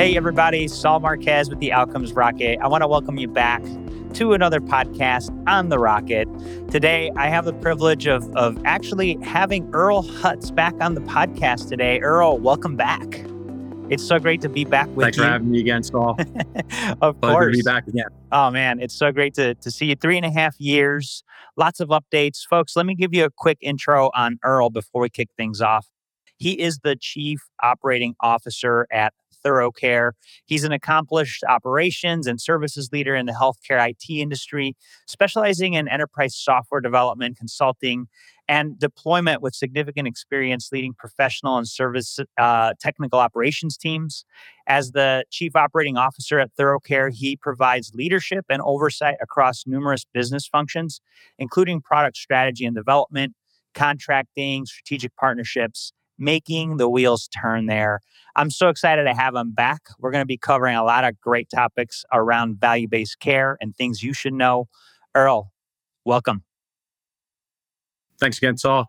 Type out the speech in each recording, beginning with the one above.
Hey, everybody, Saul Marquez with the Outcomes Rocket. I want to welcome you back to another podcast on the Rocket. Today, I have the privilege of, of actually having Earl Hutz back on the podcast today. Earl, welcome back. It's so great to be back with you. Thanks you. for having me again, Saul. of Pleasure course. to be back again. Oh man, it's so great to, to see you. Three and a half years, lots of updates. Folks, let me give you a quick intro on Earl before we kick things off. He is the chief operating officer at ThoroughCare. He's an accomplished operations and services leader in the healthcare IT industry, specializing in enterprise software development, consulting, and deployment with significant experience leading professional and service uh, technical operations teams. As the chief operating officer at ThoroughCare, he provides leadership and oversight across numerous business functions, including product strategy and development, contracting, strategic partnerships, making the wheels turn there. I'm so excited to have him back. We're going to be covering a lot of great topics around value based care and things you should know. Earl, welcome. Thanks again, Saul.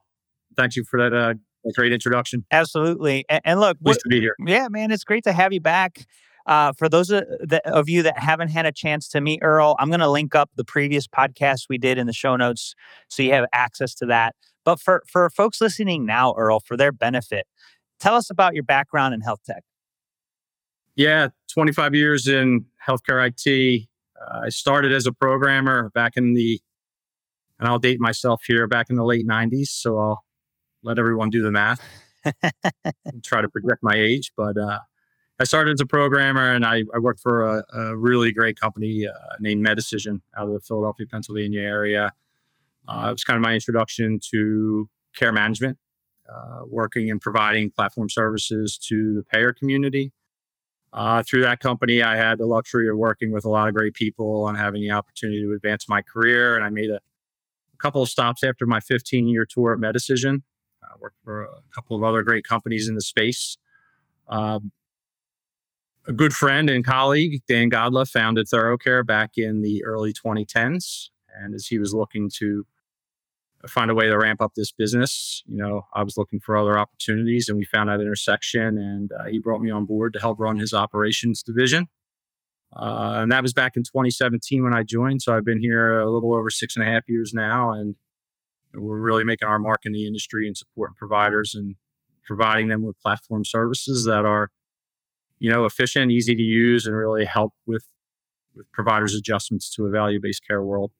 Thank you for that uh, great introduction. Absolutely. And, and look, Pleased to be here. Yeah, man, it's great to have you back. Uh, for those of, that, of you that haven't had a chance to meet Earl, I'm going to link up the previous podcast we did in the show notes so you have access to that. But for, for folks listening now, Earl, for their benefit, tell us about your background in health tech. Yeah, 25 years in healthcare IT. Uh, I started as a programmer back in the, and I'll date myself here, back in the late 90s. So I'll let everyone do the math and try to project my age. But uh, I started as a programmer and I, I worked for a, a really great company uh, named Medecision out of the Philadelphia, Pennsylvania area. Uh, it was kind of my introduction to care management, uh, working and providing platform services to the payer community. Uh, through that company, I had the luxury of working with a lot of great people and having the opportunity to advance my career. And I made a, a couple of stops after my 15 year tour at Medecision. I worked for a couple of other great companies in the space. Um, a good friend and colleague, Dan Godla, founded ThoroughCare back in the early 2010s. And as he was looking to find a way to ramp up this business, you know, I was looking for other opportunities and we found that intersection. And uh, he brought me on board to help run his operations division. Uh, and that was back in 2017 when I joined. So I've been here a little over six and a half years now. And we're really making our mark in the industry and supporting providers and providing them with platform services that are, you know, efficient, easy to use, and really help with with providers' adjustments to a value-based care world.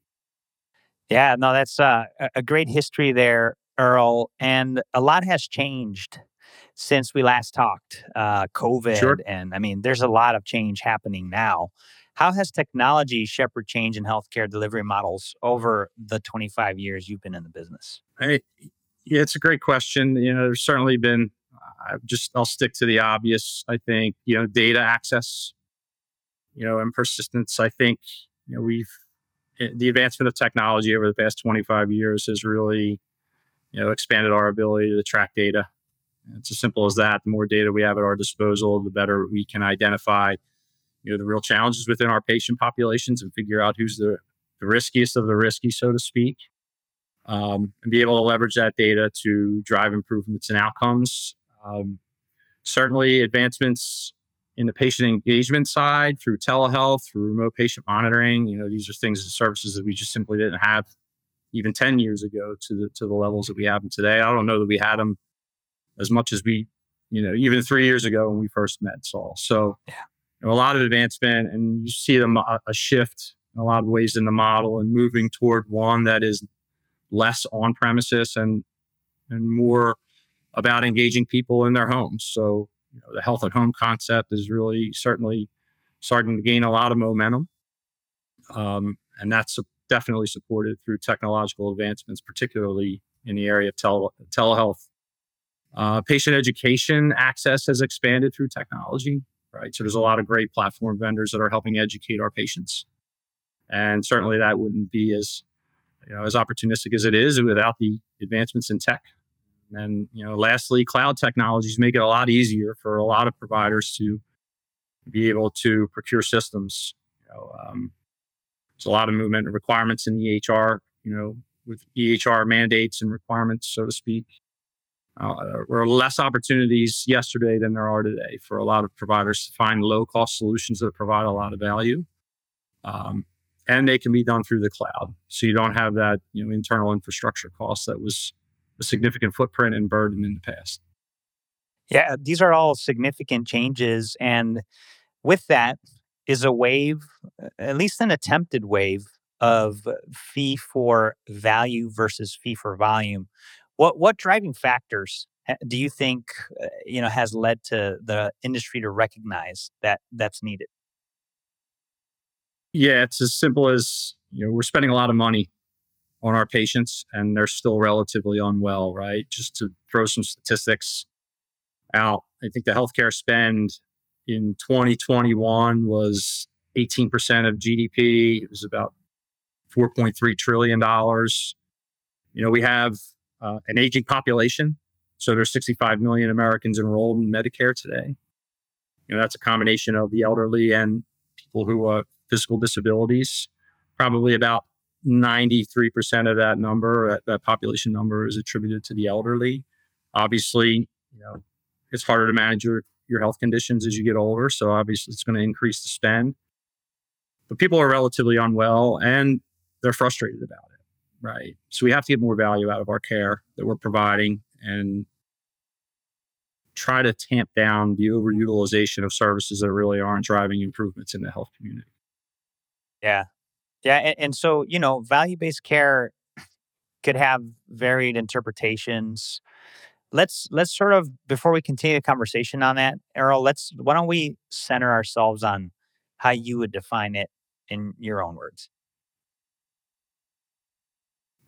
Yeah, no, that's uh, a great history there, Earl. And a lot has changed since we last talked. Uh, COVID, Sure. and I mean, there's a lot of change happening now. How has technology shepherd change in healthcare delivery models over the 25 years you've been in the business? Hey, yeah, it's a great question. You know, there's certainly been. I just I'll stick to the obvious. I think you know data access, you know, and persistence. I think you know we've the advancement of technology over the past 25 years has really you know expanded our ability to track data. It's as simple as that. The more data we have at our disposal, the better we can identify you know the real challenges within our patient populations and figure out who's the, the riskiest of the risky, so to speak um, and be able to leverage that data to drive improvements in outcomes. Um, certainly, advancements in the patient engagement side through telehealth, through remote patient monitoring. You know, these are things and services that we just simply didn't have even 10 years ago to the to the levels that we have them today. I don't know that we had them as much as we, you know, even three years ago when we first met Saul. So, Yeah. you know, a lot of advancement, and you see them a, a shift in a lot of ways in the model and moving toward one that is less on premises and and more about engaging people in their homes. So you know, the health at home concept is really certainly starting to gain a lot of momentum, um, and that's definitely supported through technological advancements, particularly in the area of tele- telehealth. Uh, patient education access has expanded through technology, right? So there's a lot of great platform vendors that are helping educate our patients, and certainly that wouldn't be as you know, as opportunistic as it is without the advancements in tech. And you know, lastly, cloud technologies make it a lot easier for a lot of providers to be able to procure systems. You know, um, there's a lot of movement and requirements in the EHR, you know, with EHR mandates and requirements, so to speak. Uh, there were less opportunities yesterday than there are today for a lot of providers to find low cost solutions that provide a lot of value. Um, and they can be done through the cloud. So you don't have that you know, internal infrastructure cost that was a significant footprint and burden in the past. Yeah, these are all significant changes. And with that is a wave, at least an attempted wave of fee for value versus fee for volume. What what driving factors do you think uh, you know has led to the industry to recognize that that's needed? Yeah, it's as simple as you know we're spending a lot of money on our patients and they're still relatively unwell, right? Just to throw some statistics out, I think the healthcare spend in 2021 was 18% of GDP. It was about 4.3 trillion dollars. You know, we have uh, an aging population, so there's 65 million Americans enrolled in Medicare today. You know, that's a combination of the elderly and people who have physical disabilities. Probably about 93% of that number, that, that population number, is attributed to the elderly. Obviously, you know, it's harder to manage your, your health conditions as you get older. So obviously, it's going to increase the spend. But people are relatively unwell and they're frustrated about it, right? So we have to get more value out of our care that we're providing and try to tamp down the overutilization of services that really aren't driving improvements in the health community. Yeah. Yeah. And, and so, you know, value based care could have varied interpretations. Let's let's sort of before we continue the conversation on that, Earl, let's why don't we center ourselves on how you would define it in your own words?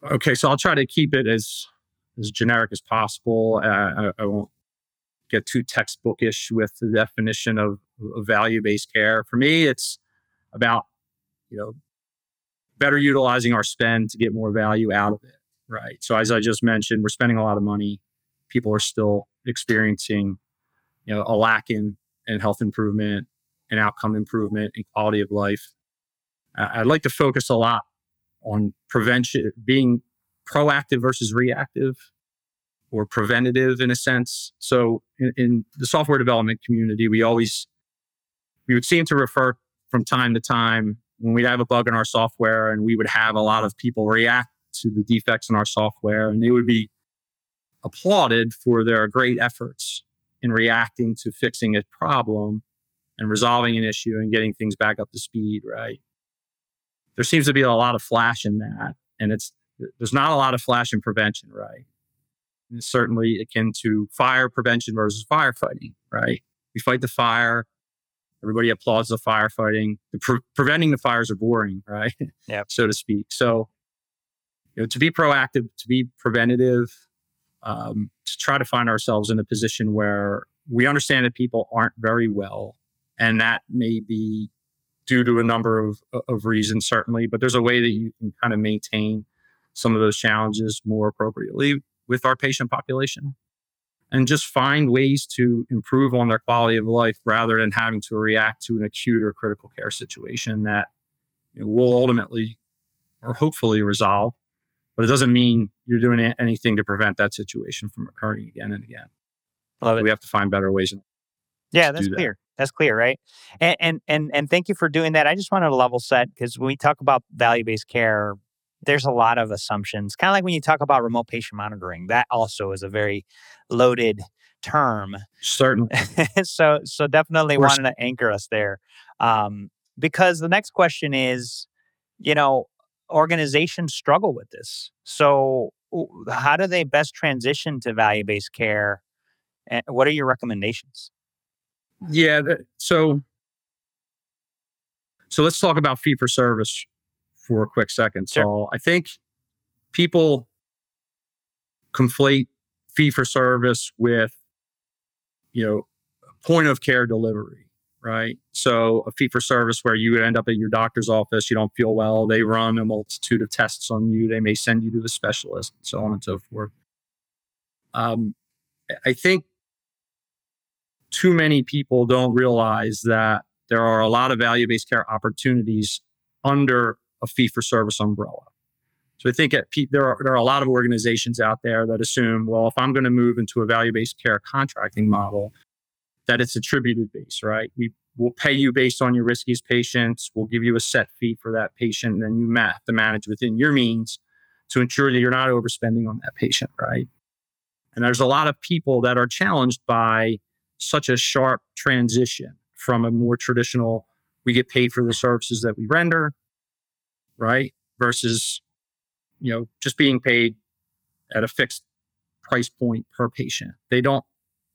Okay, so I'll try to keep it as as generic as possible. Uh, I, I, won't get too textbookish with the definition of, of value based care. For me, it's about you know better utilizing our spend to get more value out of it. Right. So as I just mentioned, we're spending a lot of money. People are still experiencing you know a lack in in health improvement and outcome improvement and quality of life. I'd like to focus a lot on prevention, being proactive versus reactive or preventative in a sense. So in, in, the software development community, we always, we would seem to refer from time to time when we'd have a bug in our software and we would have a lot of people react to the defects in our software and they would be applauded for their great efforts in reacting to fixing a problem and resolving an issue and getting things back up to speed, right? there seems to be a lot of flash in that. And it's there's not a lot of flash in prevention, right? And it's certainly akin to fire prevention versus firefighting, right? We fight the fire. Everybody applauds the firefighting. The pre- preventing the fires are boring, right? Yeah. so to speak. So, you know, to be proactive, to be preventative, um, to try to find ourselves in a position where we understand that people aren't very well, and that may be due to a number of, of reasons, certainly, but there's a way that you can kind of maintain some of those challenges more appropriately with our patient population and just find ways to improve on their quality of life rather than having to react to an acute or critical care situation that you know, will ultimately or hopefully resolve. But it doesn't mean you're doing anything to prevent that situation from occurring again and again. Love it. We have to find better ways. Yeah, that's clear. That's clear, right? And, and and and thank you for doing that. I just wanted to level set because when we talk about value based care, there's a lot of assumptions. Kind of like when you talk about remote patient monitoring, that also is a very loaded term. Certainly. so so definitely wanted to anchor us there, um, because the next question is, you know, organizations struggle with this. So how do they best transition to value based care? And what are your recommendations? Yeah. So, so let's talk about fee for service for a quick second. Sure. So I think people conflate fee for service with, you know, point of care delivery, right? So a fee for service where you end up at your doctor's office, you don't feel well, they run a multitude of tests on you, they may send you to the specialist, so on and so forth. Um, I think too many people don't realize that there are a lot of value based care opportunities under a fee for service umbrella. So I think at, there are there are a lot of organizations out there that assume, well, if I'm going to move into a value-based care contracting model, that it's attributed based, right? We will pay you based on your riskiest patients. We'll give you a set fee for that patient, and then you have to manage within your means to ensure that you're not overspending on that patient, right? And there's a lot of people that are challenged by such a sharp transition from a more traditional, we get paid for the services that we render, right? Versus you know, just being paid at a fixed price point per patient. They don't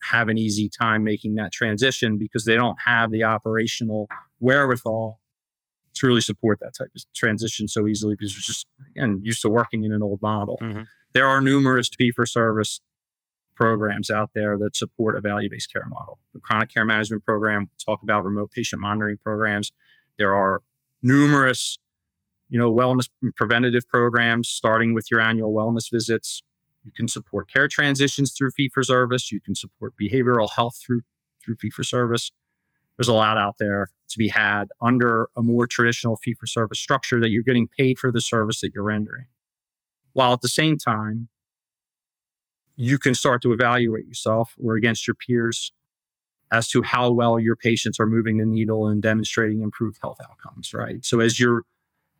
have an easy time making that transition because they don't have the operational wherewithal to really support that type of transition so easily because they're just again used to working in an old model. Mm-hmm. There are numerous fee for service programs out there that support a value based care model. The chronic care management program, talk about remote patient monitoring programs. There are numerous you know, wellness mm, preventative programs, starting with your annual wellness visits. You can support care transitions through fee for service. You can support behavioral health through through fee for service. There's a lot out there to be had under a more traditional fee for service structure that you're getting paid for the service that you're rendering. While at the same time, you can start to evaluate yourself or against your peers as to how well your patients are moving the needle and demonstrating improved health outcomes, right? So as you're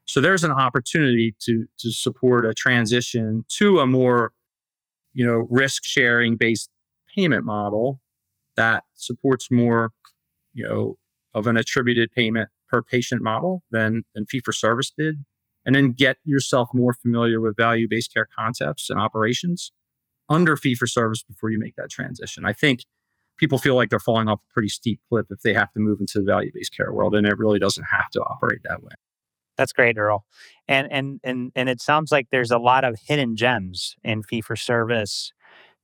so there's an opportunity to to support a transition to a more, you know, risk sharing based payment model that supports more, you know, of an attributed payment per patient model than than fee for service did, and then get yourself more familiar with value based care concepts and operations under fee for service before you make that transition. I think people feel like they're falling off a pretty steep cliff if they have to move into the value based care world, and it really doesn't have to operate that way. That's great, Earl. And and and and it sounds like there's a lot of hidden gems in fee for service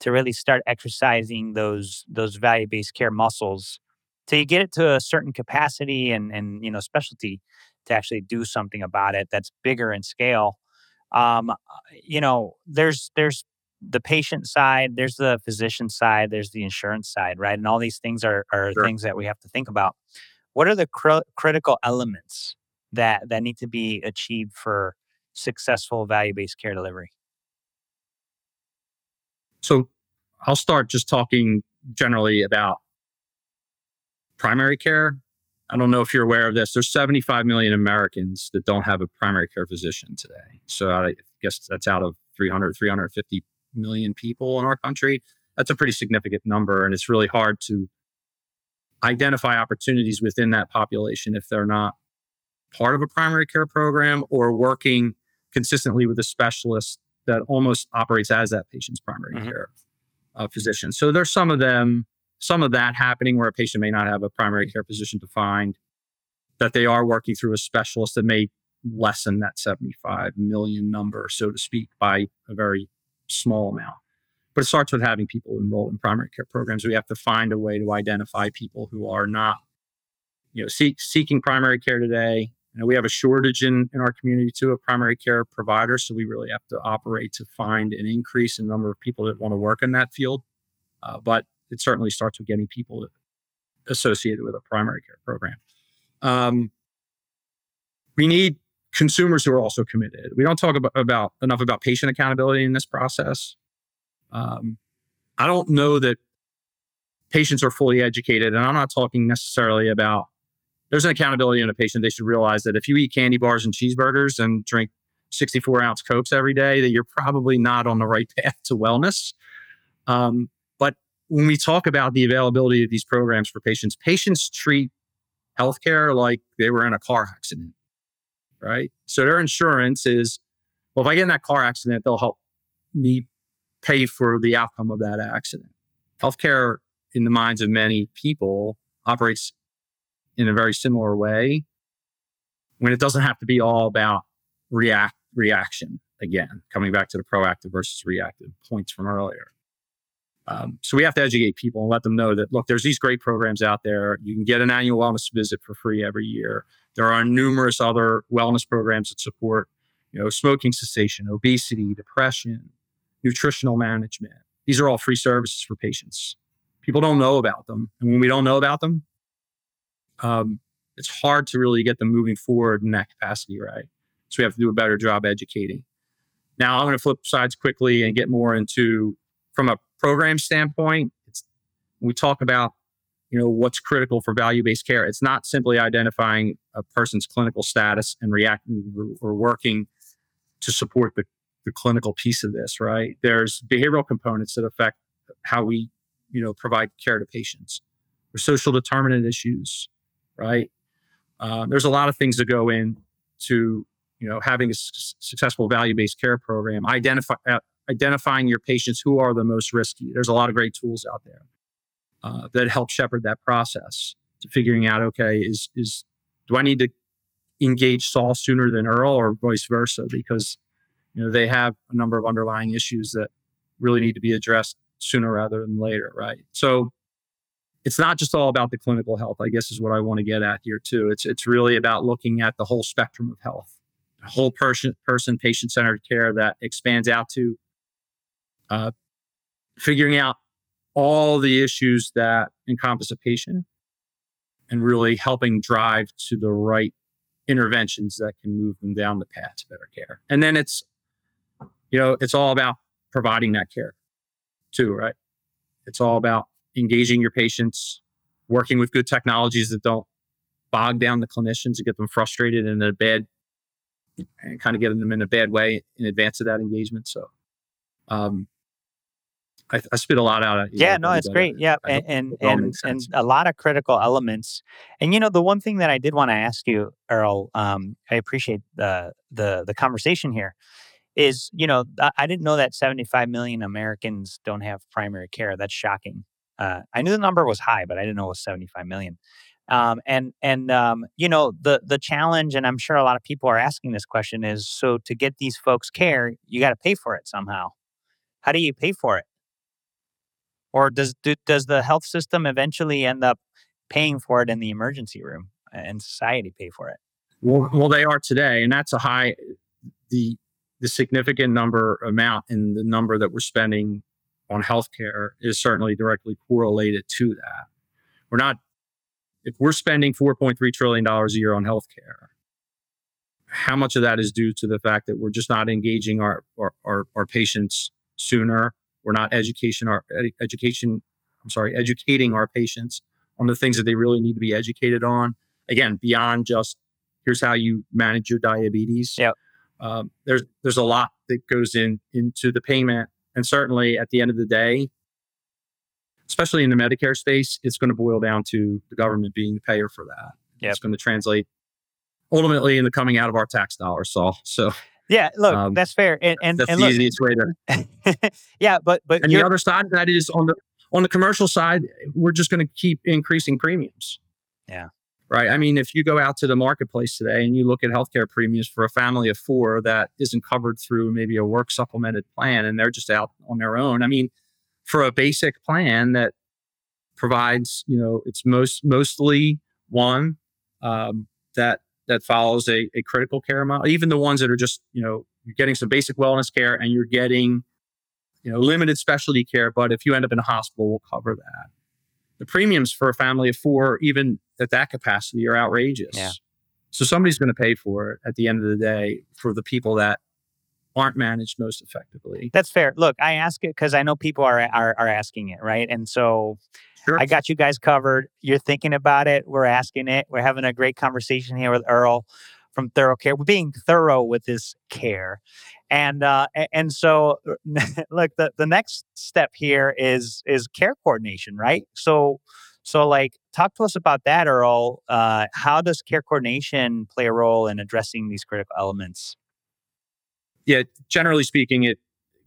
to really start exercising those those value based care muscles till you get it to a certain capacity and and you know specialty to actually do something about it that's bigger in scale. Um, uh, you know, there's there's the patient side, there's the physician side, there's the insurance side, right? And all these things are are sure. things that we have to think about. What are the cr- critical elements that that need to be achieved for successful value-based care delivery? So I'll start just talking generally about primary care. I don't know if you're aware of this. There's 75 million Americans that don't have a primary care physician today. So I guess that's out of 300, 350 million people in our country. That's a pretty significant number. And it's really hard to identify opportunities within that population if they're not part of a primary care program or working consistently with a specialist that almost operates as that patient's primary mm-hmm. care uh, physician. So there's some of them, some of that happening where a patient may not have a primary care physician defined, that they are working through a specialist that may lessen that 75 million number, so to speak, by a very small amount. But it starts with having people enrolled in primary care programs. We have to find a way to identify people who are not, you know, seek, seeking primary care today, you know, we have a shortage in, in our community too of primary care providers. So we really have to operate to find an increase in number of people that want to work in that field. Uh, but it certainly starts with getting people associated with a primary care program. Um, we need consumers who are also committed. We don't talk about, about enough about patient accountability in this process. Um, I don't know that patients are fully educated, and I'm not talking necessarily about there's an accountability in a patient. They should realize that if you eat candy bars and cheeseburgers and drink 64 ounce Cokes every day, that you're probably not on the right path to wellness. Um, but when we talk about the availability of these programs for patients, patients treat healthcare like they were in a car accident, right? So their insurance is, well, if I get in that car accident, they'll help me pay for the outcome of that accident. Healthcare, in the minds of many people, operates in a very similar way when it doesn't have to be all about react reaction again coming back to the proactive versus reactive points from earlier. Um, so we have to educate people and let them know that look there's these great programs out there. You can get an annual wellness visit for free every year. There are numerous other wellness programs that support you know smoking cessation obesity depression nutritional management. These are all free services for patients. People don't know about them. And when we don't know about them um, it's hard to really get them moving forward in that capacity, right? So we have to do a better job educating. Now I'm going to flip sides quickly and get more into from a program standpoint. We talk about you know what's critical for value-based care. It's not simply identifying a person's clinical status and reacting or working to support the, the clinical piece of this. Right? There's behavioral components that affect how we you know provide care to patients. There's social determinant issues. Right? Uh, there's a lot of things that go in to you know having a s- successful value-based care program identify uh, identifying your patients who are the most risky. There's a lot of great tools out there uh, that help shepherd that process to figuring out okay is is do i need to engage saul sooner than earl or vice versa? Because you know they have a number of underlying issues that really need to be addressed sooner rather than later right? So it's not just all about the clinical health i guess is what i want to get at here too. It's it's really about looking at the whole spectrum of health. Whole person person patient centered care that expands out to uh, figuring out all the issues that encompass a patient and really helping drive to the right interventions that can move them down the path to better care. And then it's you know it's all about providing that care too right? It's all about engaging your patients working with good technologies that don't bog down the clinicians and get them frustrated in a bad and kind of getting them in a bad way in advance of that engagement. So, um, I, I spit a lot out. Yeah, know, no, it's great. Yeah, and and and, and, a lot of critical elements. And you know, the one thing that I did want to ask you, Earl, um, I appreciate the the the conversation here. Is you know, I didn't know that 75 million Americans don't have primary care. That's shocking. Uh, I knew the number was high, but I didn't know it was 75 million. Um, and and um, you know the the challenge, and I'm sure a lot of people are asking this question is: so to get these folks care, you got to pay for it somehow. How do you pay for it? Or does do, does the health system eventually end up paying for it in the emergency room, and society pay for it? Well, well, they are today, and that's a high the the significant number amount and the number that we're spending on healthcare is certainly directly correlated to that. We're not if we're spending $4.3 trillion a year on healthcare, how much of that is due to the fact that we're just not engaging our, our, our, our patients sooner? We're not education our education, I'm sorry, educating our patients on the things that they really need to be educated on. Again, beyond just here's how you manage your diabetes. Yeah. Um, there's there's a lot that goes in into the payment, and certainly at the end of the day, especially in the Medicare space, it's going to boil down to the government being the payer for that. Yep. It's going to translate ultimately in the coming out of our tax dollars, Saul. So yeah, look, um, that's fair. And, and that's and the look, easiest way to. yeah, but but and the other side of that is on the on the commercial side, we're just going to keep increasing premiums. Yeah. Right. I mean, if you go out to the marketplace today and you look at healthcare premiums for a family of four that isn't covered through maybe a work supplemented plan and they're just out on their own, I mean, for a basic plan that provides, you know, it's most mostly one um, that that follows a, a critical care model. Even the ones that are just, you know, you're getting some basic wellness care and you're getting, you know, limited specialty care. But if you end up in a hospital, we'll cover that. The premiums for a family of four, even at that capacity, are outrageous. Yeah. So somebody's going to pay for it at the end of the day for the people that aren't managed most effectively. That's fair. Look, I ask it because I know people are, are are asking it, right? And so sure. I got you guys covered. You're thinking about it. We're asking it. We're having a great conversation here with Earl from ThoroughCare. We're being thorough with this care. And uh, and so look, the, the next step here is is care coordination, right? So so like talk to us about that, Earl. Uh, how does care coordination play a role in addressing these critical elements? yeah, generally speaking, it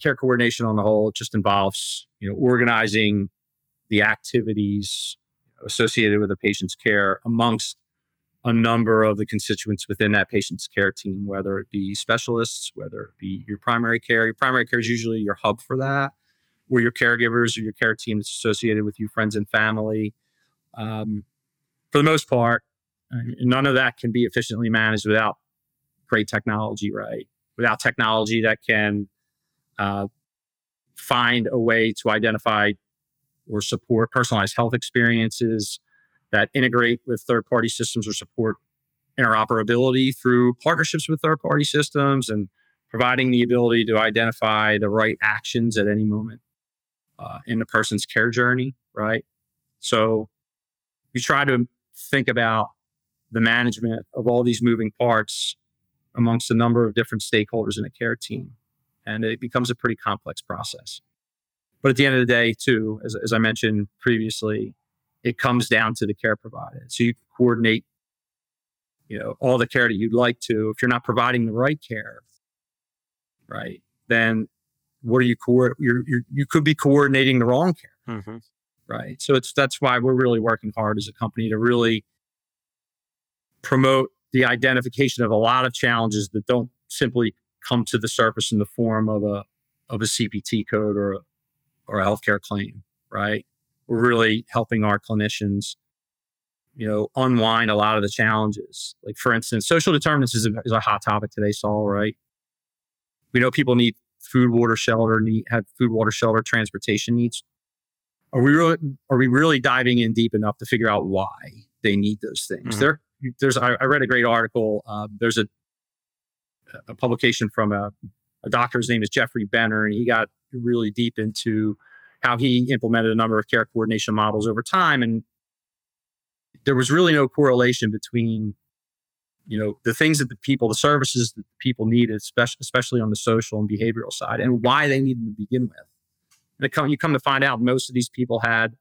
care coordination on the whole just involves you know organizing the activities associated with a patient's care amongst a number of the constituents within that patient's care team, whether it be specialists, whether it be your primary care. Your primary care is usually your hub for that, where your caregivers or your care team is associated with you, friends and family. Um, for the most part, none of that can be efficiently managed without great technology, right? without technology that can uh, find a way to identify or support personalized health experiences that integrate with third party systems or support interoperability through partnerships with third party systems and providing the ability to identify the right actions at any moment uh, in the person's care journey, right? So you try to think about the management of all these moving parts amongst a number of different stakeholders in a care team. And it becomes a pretty complex process. But at the end of the day, too, as, as I mentioned previously, it comes down to the care provided. So you coordinate, you know, all the care that you'd like to. If you're not providing the right care, right, then what are you co- you're, you're, you could be coordinating the wrong care, mm-hmm. right? So it's that's why we're really working hard as a company to really promote the identification of a lot of challenges that don't simply come to the surface in the form of a of a CPT code or a, or a healthcare claim, right? We're really helping our clinicians, you know, unwind a lot of the challenges. Like for instance, social determinants is a, is a hot topic today, Saul, right? We know people need food, water, shelter, need have food, water, shelter, transportation needs. Are we really are we really diving in deep enough to figure out why they need those things? Mm-hmm. There, there's I, I, read a great article. Uh, there's a a publication from a, a doctor. His name is Jeffrey Brenner, and he got really deep into how he implemented a number of care coordination models over time, and there was really no correlation between you know the things that the people the services that the people needed especially, especially on the social and behavioral side and why they needed to begin with. And come, you come to find out most of these people had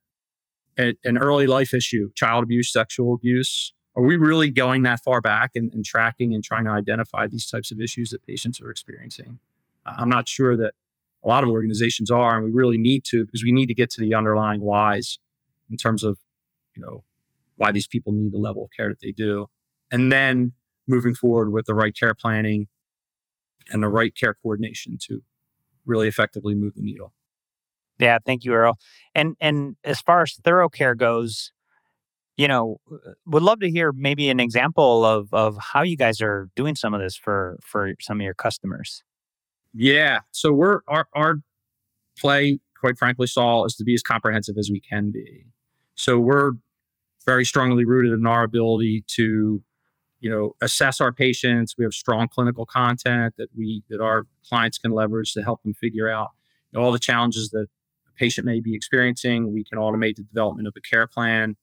a, an early life issue child abuse sexual abuse. Are we really going that far back and, and, tracking and trying to identify these types of issues that patients are experiencing? I'm not sure that a lot of organizations are and we really need to because we need to get to the underlying whys in terms of you know why these people need the level of care that they do and then moving forward with the right care planning and the right care coordination to really effectively move the needle. Yeah, thank you, Earl. And and as far as ThoroughCare goes, you know, would love to hear maybe an example of of how you guys are doing some of this for for some of your customers. Yeah, so we're our our play, quite frankly, Saul, is to be as comprehensive as we can be. So we're very strongly rooted in our ability to you know assess our patients. We have strong clinical content that we that our clients can leverage to help them figure out you know, all the challenges that a patient may be experiencing. We can automate the development of a care plan.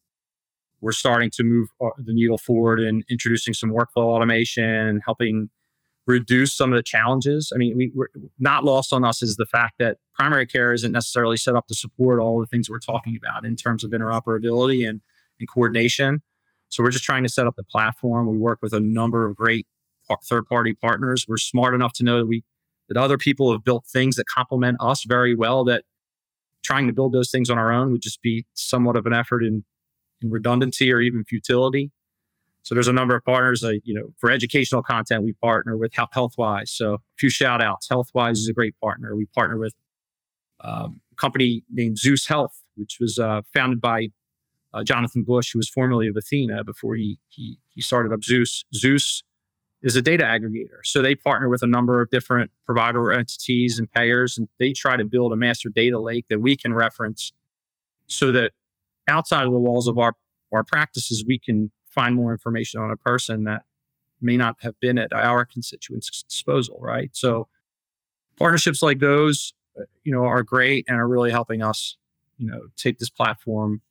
We're starting to move uh, the needle forward in introducing some workflow automation and helping reduce some of the challenges i mean we, we're not lost on us is the fact that primary care isn't necessarily set up to support all the things we're talking about in terms of interoperability and, and coordination so we're just trying to set up the platform. We work with a number of great third party partners. We're smart enough to know that we that other people have built things that complement us very well that trying to build those things on our own would just be somewhat of an effort in, in redundancy or even futility. So there's a number of partners, you know, for educational content, we partner with HealthWise. So a few shout outs. HealthWise is a great partner. We partner with um, a company named Zus Health, which was uh, founded by uh, Jonathan Bush, who was formerly of Athena before he, he, he started up Zus. Zus is a data aggregator. So they partner with a number of different provider entities and payers, and they try to build a master data lake that we can reference so that outside of the walls of our, our practices, we can find more information on a person that may not have been at our constituents' disposal, right? So partnerships like those, uh, you know, are great and are really helping us, you know, take this platform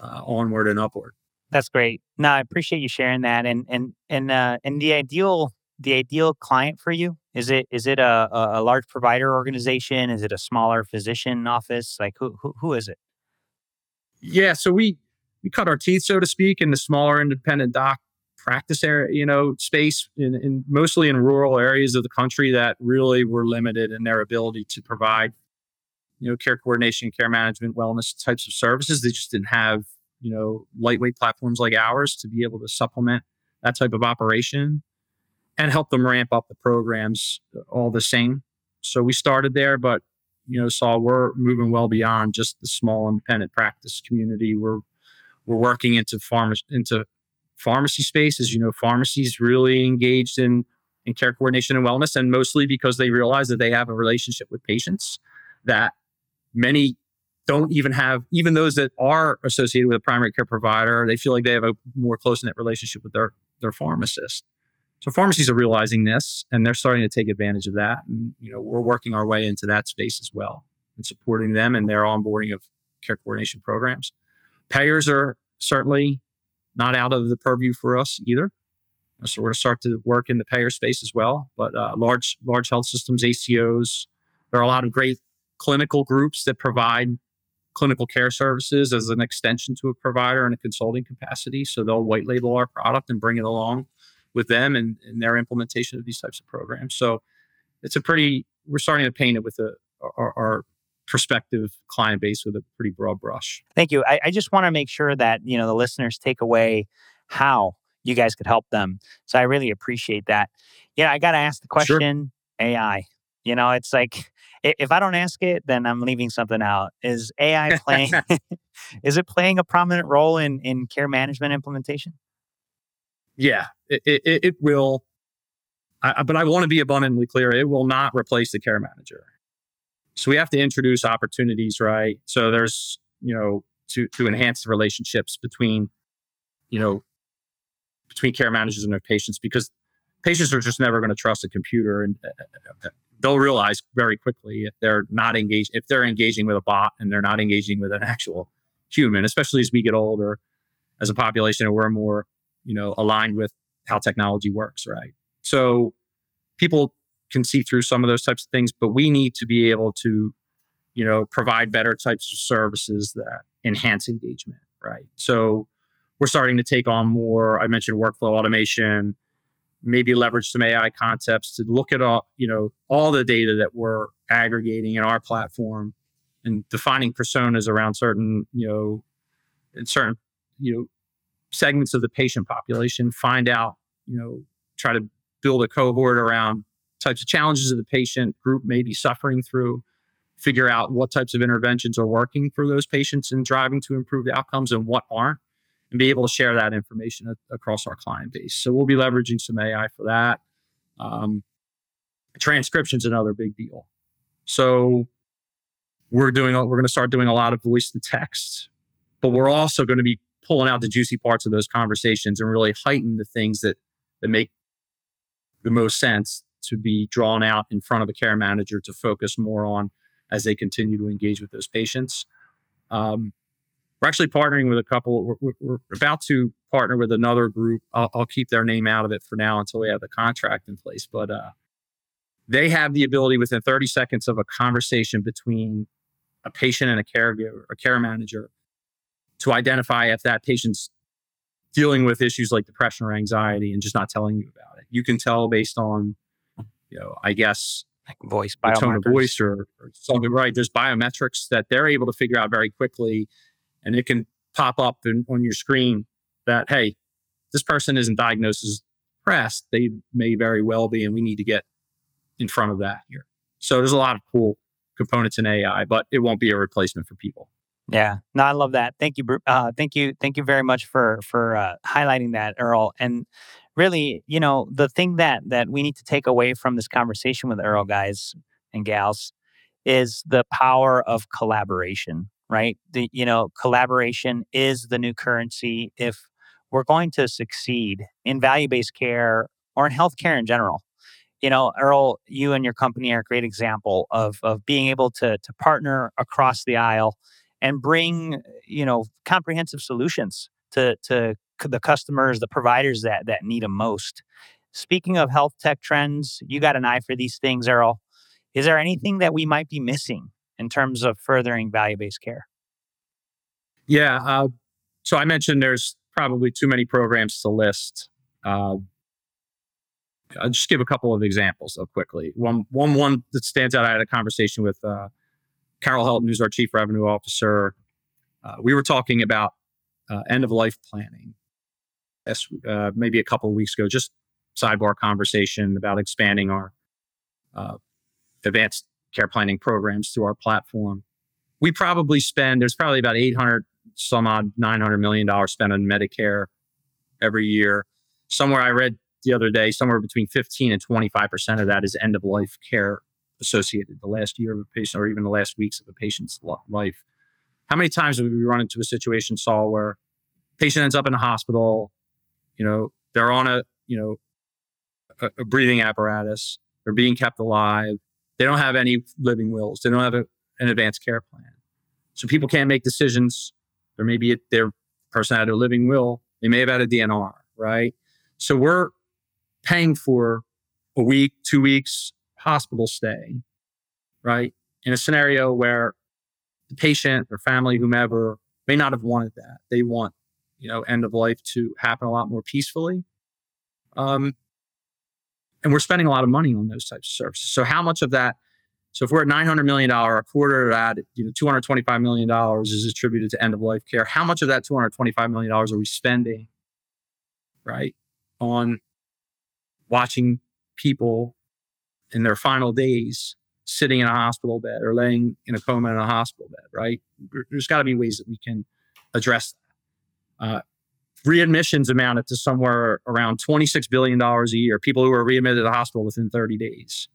uh, onward and upward. That's great. No, I appreciate you sharing that. And and and uh, and the ideal the ideal client for you is it is it a, a large provider organization? Is it a smaller physician office? Like who who, who is it? Yeah, so we we cut our teeth, so to speak, in the smaller independent doc practice area, you know, space in, in mostly in rural areas of the country that really were limited in their ability to provide you know, care coordination, care management, wellness types of services. They just didn't have, you know, lightweight platforms like ours to be able to supplement that type of operation and help them ramp up the programs all the same. So we started there, but you know, saw we're moving well beyond just the small independent practice community. We're we're working into pharma into pharmacy spaces. You know, pharmacies really engaged in in care coordination and wellness, and mostly because they realize that they have a relationship with patients that many don't even have even those that are associated with a primary care provider they feel like they have a more close knit relationship with their their pharmacist So pharmacies are realizing this and they're starting to take advantage of that. And, you know, we're working our way into that space as well and supporting them and their onboarding of care coordination programs. Payers are certainly not out of the purview for us either. So we're going to start to work in the payer space as well. But uh, large large health systems, ACOs, there are a lot of great clinical groups that provide clinical care services as an extension to a provider in a consulting capacity. So they'll white label our product and bring it along with them and, their implementation of these types of programs. So it's a pretty we're starting to paint it with a, our, our prospective client base with a pretty broad brush. Thank you. I, I just want to make sure that you know the listeners take away how you guys could help them. So I really appreciate that. Yeah, I got to ask the question sure. AI. You know, it's like if I don't ask it, then I'm leaving something out. Is AI playing? is it playing a prominent role in in care management implementation? Yeah, it, it, it will. I, but I want to be abundantly clear: it will not replace the care manager. So we have to introduce opportunities, right? So there's, you know, to to enhance the relationships between, you know, between care managers and their patients because patients are just never going to trust a computer and uh, uh, uh, they'll realize very quickly if they're not engaged if they're engaging with a bot and they're not engaging with an actual human especially as we get older as a population and we're more you know aligned with how technology works right so people can see through some of those types of things, but we need to be able to, you know, provide better types of services that enhance engagement, right? So we're starting to take on more. I mentioned workflow automation, maybe leverage some AI concepts to look at all, you know, all the data that we're aggregating in our platform and defining personas around certain, you know, in certain, you know, segments of the patient population, find out, you know, try to build a cohort around types of challenges that the patient group may be suffering through, figure out what types of interventions are working for those patients and driving to improve the outcomes and what aren't, and be able to share that information a- across our client base. So we'll be leveraging some AI for that. Um, transcription is another big deal. So we're doing we're going to start doing a lot of voice to text, but we're also going to be pulling out the juicy parts of those conversations and really heighten the things that that make the most sense to be drawn out in front of a care manager to focus more on as they continue to engage with those patients. Um, we're actually partnering with a couple. We're, we're, about to partner with another group. I'll, I'll, keep their name out of it for now until we have the contract in place. But uh, they have the ability within 30 seconds of a conversation between a patient and a caregiver, a care manager, to identify if that patient's dealing with issues like depression or anxiety and just not telling you about it. You can tell based on you know, I guess like voice tone of voice or, or, something. Right? There's biometrics that they're able to figure out very quickly, and it can pop up in, on your screen that hey, this person isn't diagnosed as depressed. They may very well be, and we need to get in front of that here. So there's a lot of cool components in AI, but it won't be a replacement for people. Yeah, no, I love that. Thank you, uh, thank you, thank you very much for for uh, highlighting that, Earl. And really, you know, the thing that that we need to take away from this conversation with Earl guys and gals is the power of collaboration, right? The you know, collaboration is the new currency if we're going to succeed in value-based care or in healthcare in general. You know, Earl, you and your company are a great example of of being able to to partner across the aisle and bring, you know, comprehensive solutions to to the customers, the providers that that need them most. Speaking of health tech trends, you got an eye for these things, Earl. Is there anything that we might be missing in terms of furthering value based care? Yeah. Uh, so I mentioned there's probably too many programs to list. Uh, I'll just give a couple of examples of quickly. One, one, one that stands out. I had a conversation with uh, Carol Helton, who's our chief revenue officer. Uh, we were talking about uh, end of life planning uh, maybe a couple of weeks ago, just sidebar conversation about expanding our uh, advanced care planning programs through our platform. We probably spend, there's probably about 800, some odd $900 million spent on Medicare every year. Somewhere I read the other day, somewhere between 15 and 25% of that is end of life care associated the last year of a patient or even the last weeks of a patient's life. How many times have we run into a situation, Saul, where patient ends up in a hospital, you know, they're on a, you know, a, a breathing apparatus. They're being kept alive. They don't have any living wills. They don't have a, an advanced care plan. So people can't make decisions. There may be their person had a living will. They may have had a DNR, right? So we're paying for a week, two weeks hospital stay, right? In a scenario where the patient, their family, whomever may not have wanted that. They want, you know, end of life to happen a lot more peacefully. Um, and we're spending a lot of money on those types of services. So how much of that? So if we're at $900 million, a quarter of that, you know, $225 million is attributed to end of life care. How much of that $225 million are we spending, right, on watching people in their final days sitting in a hospital bed or laying in a coma in a hospital bed, right? There's got to be ways that we can address that. Uh, readmissions amounted to somewhere around $26 billion a year, people who are readmitted to the hospital within 30 days.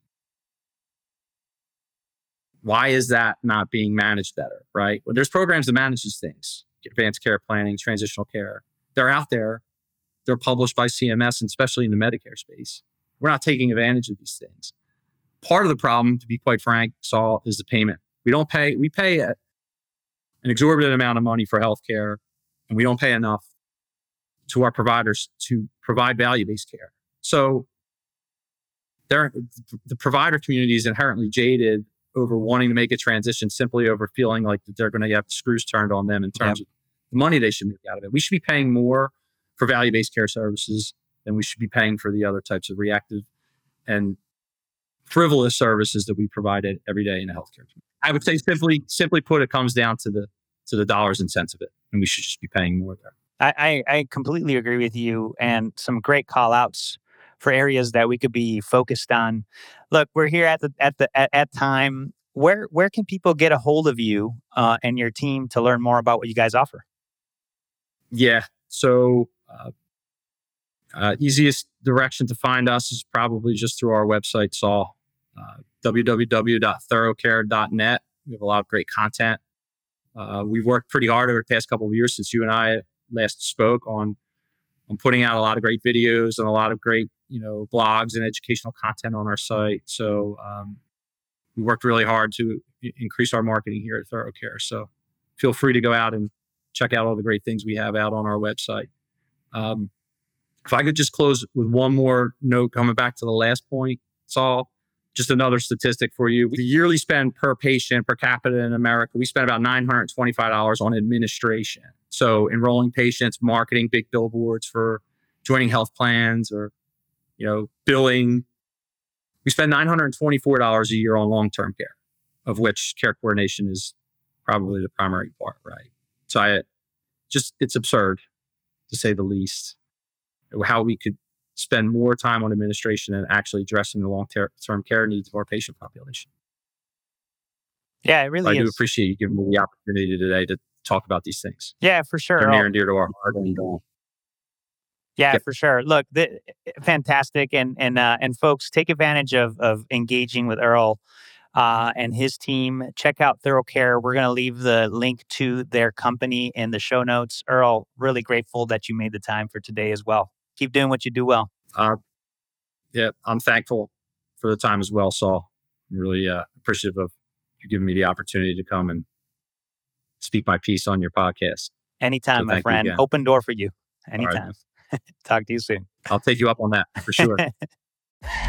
Why is that not being managed better, right? Well, there's programs that manage these things, advanced care planning, transitional care. They're out there. They're published by CMS, and especially in the Medicare space. We're not taking advantage of these things. Part of the problem, to be quite frank, Saul, is the payment. We don't pay, we pay an exorbitant amount of money for healthcare, and we don't pay enough to our providers to provide value based care. So the provider community is inherently jaded over wanting to make a transition simply over feeling like they're going to have screws turned on them in terms yep. of the money they should make out of it. We should be paying more for value based care services than we should be paying for the other types of reactive and frivolous services that we provided every day in the healthcare community. I would say simply simply put, it comes down to the to the dollars and cents of it, and we should just be paying more there. I, I, I completely agree with you, and some great call outs for areas that we could be focused on. Look, we're here at the at the at, at time. Where where can people get a hold of you uh, and your team to learn more about what you guys offer? Yeah, so uh, uh, easiest direction to find us is probably just through our website, Saul uh, www.thoroughcare.net. We have a lot of great content. Uh, we've worked pretty hard over the past couple of years since you and I last spoke on on putting out a lot of great videos and a lot of great you know blogs and educational content on our site. So um, we worked really hard to increase our marketing here at ThoroughCare. So feel free to go out and check out all the great things we have out on our website. Um, if I could just close with one more note, coming back to the last point, Saul, just another statistic for you. The yearly spend per patient per capita in America, we spend about $925 on administration. So enrolling patients, marketing big billboards for joining health plans or, you know, billing. We spend $924 a year on long-term care, of which care coordination is probably the primary part, right? So I just, it's absurd to say the least how we could spend more time on administration and actually addressing the long term care needs of our patient population. Yeah, it really I is. do appreciate you giving me the opportunity today to talk about these things. Yeah, for sure. They're near and dear to our heart. And, uh, yeah, for sure. Look, the, fantastic, and and uh, and folks, take advantage of of engaging with Earl uh, and his team. Check out ThoroughCare. We're going to leave the link to their company in the show notes. Earl, really grateful that you made the time for today as well keep doing what you do well. Uh, yeah, I'm thankful for the time as well, Saul. I'm really uh, appreciative of you giving me the opportunity to come and speak my piece on your podcast. Anytime, Saul my friend. Open door for you. Anytime. Right. Talk to you soon. I'll take you up on that for sure.